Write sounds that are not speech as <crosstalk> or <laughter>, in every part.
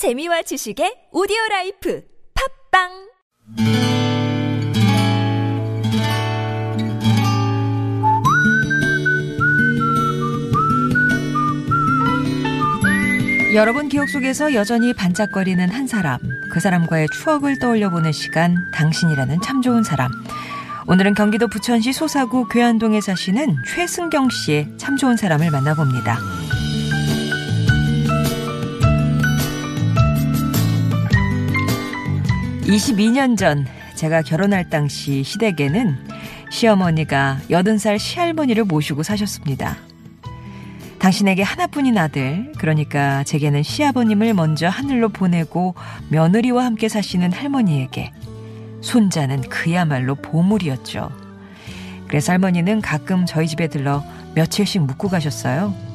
재미와 지식의 오디오 life 팟빵 여러분 기억 속에서 여전히 반짝거리는 한 사람, 그 사람과의 추억을 떠올려 보는 시간, 당신이라는 참 좋은 사람. 오늘은 경기도 부천시 소사구 괴안동에 사시는 최승경 씨의 참 좋은 사람을 만나봅니다. 22년 전 제가 결혼할 당시 시댁에는 시어머니가 80살 시할머니를 모시고 사셨습니다. 당신에게 하나뿐인 아들, 그러니까 제게는 시아버님을 먼저 하늘로 보내고 며느리와 함께 사시는 할머니에게 손자는 그야말로 보물이었죠. 그래서 할머니는 가끔 저희 집에 들러 며칠씩 묵고 가셨어요.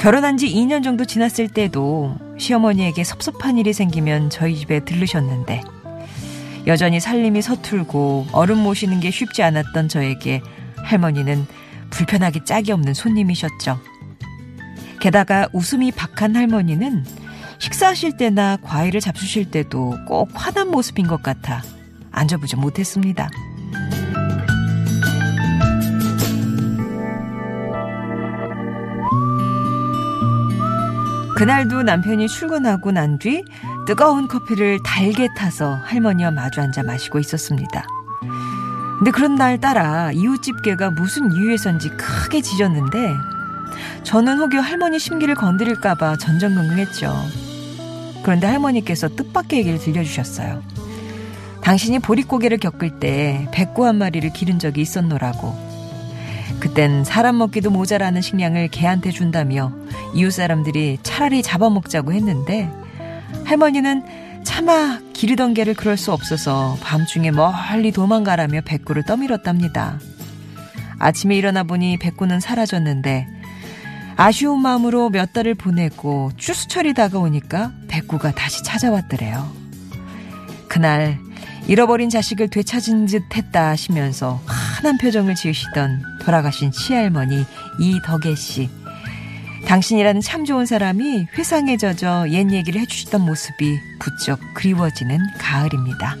결혼한 지 2년 정도 지났을 때도 시어머니에게 섭섭한 일이 생기면 저희 집에 들르셨는데 여전히 살림이 서툴고 어른 모시는 게 쉽지 않았던 저에게 할머니는 불편하기 짝이 없는 손님이셨죠. 게다가 웃음이 박한 할머니는 식사하실 때나 과일을 잡수실 때도 꼭 화난 모습인 것 같아 앉아보지 못했습니다. 그날도 남편이 출근하고 난 뒤 뜨거운 커피를 달게 타서 할머니와 마주 앉아 마시고 있었습니다. 근데 그런 날 따라 이웃집게가 무슨 이유에선지 크게 짖었는데 저는 혹여 할머니 심기를 건드릴까봐 전전긍긍했죠. 그런데 할머니께서 뜻밖의 얘기를 들려주셨어요. 당신이 보릿고개를 겪을 때 백구 한 마리를 기른 적이 있었노라고. 그땐 사람 먹기도 모자라는 식량을 개한테 준다며 이웃 사람들이 차라리 잡아먹자고 했는데 할머니는 차마 기르던 개를 그럴 수 없어서 밤중에 멀리 도망가라며 백구를 떠밀었답니다. 아침에 일어나 보니 백구는 사라졌는데 아쉬운 마음으로 몇 달을 보내고 추수철이 다가오니까 백구가 다시 찾아왔더래요. 그날 잃어버린 자식을 되찾은 듯 했다 하시면서 환한 표정을 지으시던 돌아가신 시할머니 이덕애 씨. 당신이라는 참 좋은 사람이 회상에 젖어 옛 얘기를 해주시던 모습이 부쩍 그리워지는 가을입니다.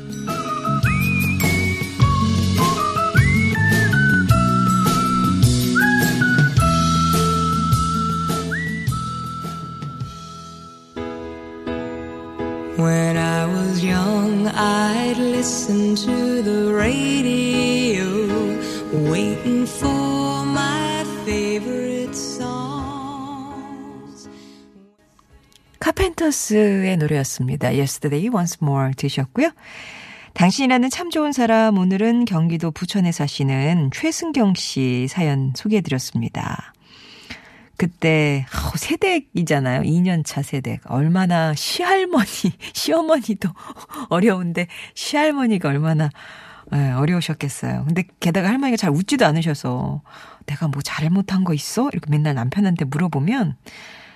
When I was young, I'd listen to the radio, waiting for my favorite songs. 카펜터스의 노래였습니다. Yesterday Once More 드셨고요. 당신이라는 참 좋은 사람 오늘은 경기도 부천에 사시는 최승경 씨 사연 소개해 드렸습니다. 그때 어, 세댁이잖아요. 2년차 세댁. 얼마나 시할머니, <laughs> 시어머니도 <laughs> 어려운데 시할머니가 얼마나 예, 어려우셨겠어요. 근데 게다가 할머니가 잘 웃지도 않으셔서 내가 뭐 잘못한 거 있어? 이렇게 맨날 남편한테 물어보면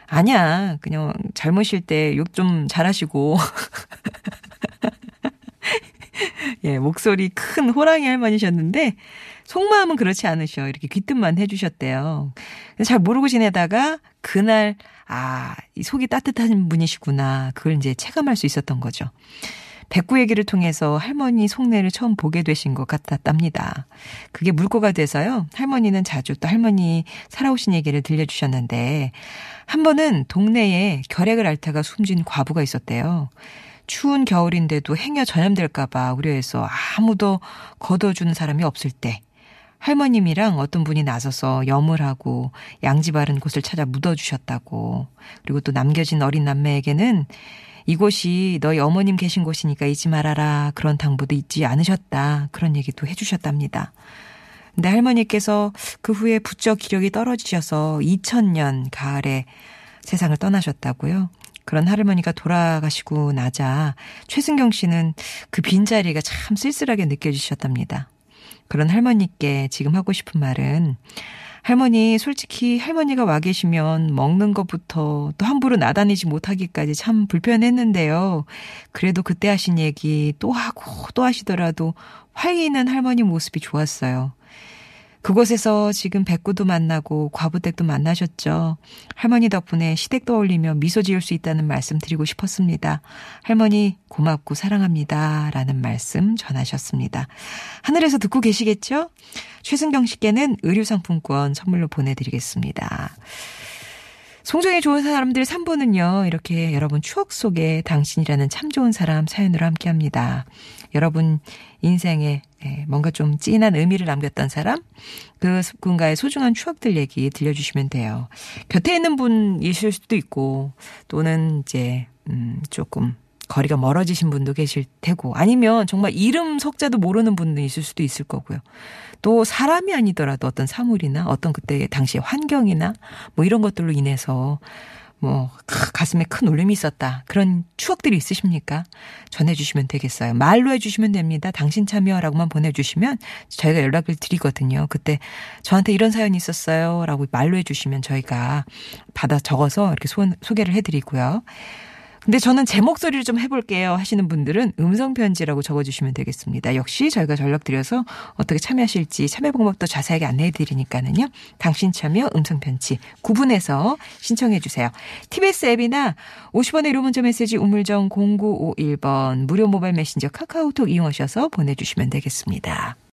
아니야. 그냥 잘못일 때 욕 좀 잘하시고 <laughs> 예, 목소리 큰 호랑이 할머니셨는데 속마음은 그렇지 않으셔. 이렇게 귀뜸만 해주셨대요. 잘 모르고 지내다가 그날 아, 이 속이 따뜻한 분이시구나. 그걸 이제 체감할 수 있었던 거죠. 백구 얘기를 통해서 할머니 속내를 처음 보게 되신 것 같았답니다. 그게 물꼬가 돼서요. 할머니는 자주 또 할머니 살아오신 얘기를 들려주셨는데 한 번은 동네에 결핵을 앓다가 숨진 과부가 있었대요. 추운 겨울인데도 행여 전염될까봐 우려해서 아무도 걷어주는 사람이 없을 때 할머님이랑 어떤 분이 나서서 염을 하고 양지 바른 곳을 찾아 묻어주셨다고. 그리고 또 남겨진 어린 남매에게는 이곳이 너희 어머님 계신 곳이니까 잊지 말아라. 그런 당부도 잊지 않으셨다. 그런 얘기도 해주셨답니다. 근데 할머니께서 그 후에 부쩍 기력이 떨어지셔서 2000년 가을에 세상을 떠나셨다고요. 그런 할머니가 돌아가시고 나자 최승경 씨는 그 빈자리가 참 쓸쓸하게 느껴지셨답니다. 그런 할머니께 지금 하고 싶은 말은 할머니 솔직히 할머니가 와 계시면 먹는 것부터 또 함부로 나다니지 못하기까지 참 불편했는데요. 그래도 그때 하신 얘기 또 하고 또 하시더라도 활기 있는 할머니 모습이 좋았어요. 그곳에서 지금 백구도 만나고 과부댁도 만나셨죠. 할머니 덕분에 시댁 떠올리며 미소 지을 수 있다는 말씀 드리고 싶었습니다. 할머니 고맙고 사랑합니다. 라는 말씀 전하셨습니다. 하늘에서 듣고 계시겠죠? 최승경 씨께는 의류상품권 선물로 보내드리겠습니다. 송정이 좋은 사람들 3부는요, 이렇게 여러분 추억 속에 당신이라는 참 좋은 사람 사연으로 함께 합니다. 여러분 인생에 예, 뭔가 좀 진한 의미를 남겼던 사람, 그 분과의 소중한 추억들 얘기 들려주시면 돼요. 곁에 있는 분이실 수도 있고, 또는 이제, 음, 조금 거리가 멀어지신 분도 계실 테고, 아니면 정말 이름 석자도 모르는 분도 있을 수도 있을 거고요. 또 사람이 아니더라도 어떤 사물이나 어떤 그때 당시의 환경이나 뭐 이런 것들로 인해서 뭐 가슴에 큰 울림이 있었다. 그런 추억들이 있으십니까? 전해주시면 되겠어요. 말로 해주시면 됩니다. 당신 참여라고만 보내주시면 저희가 연락을 드리거든요. 그때 저한테 이런 사연이 있었어요. 라고 말로 해주시면 저희가 받아 적어서 이렇게 소, 소개를 해드리고요. 근데 저는 제 목소리를 좀 해볼게요 하시는 분들은 음성편지라고 적어주시면 되겠습니다. 역시 저희가 전력드려서 어떻게 참여하실지 참여 방법도 자세하게 안내해드리니까는요. 당신 참여 음성편지 구분해서 신청해주세요. TBS 앱이나 50원의 유료 문자 메시지 우물정 0951번 무료 모바일 메신저 카카오톡 이용하셔서 보내주시면 되겠습니다.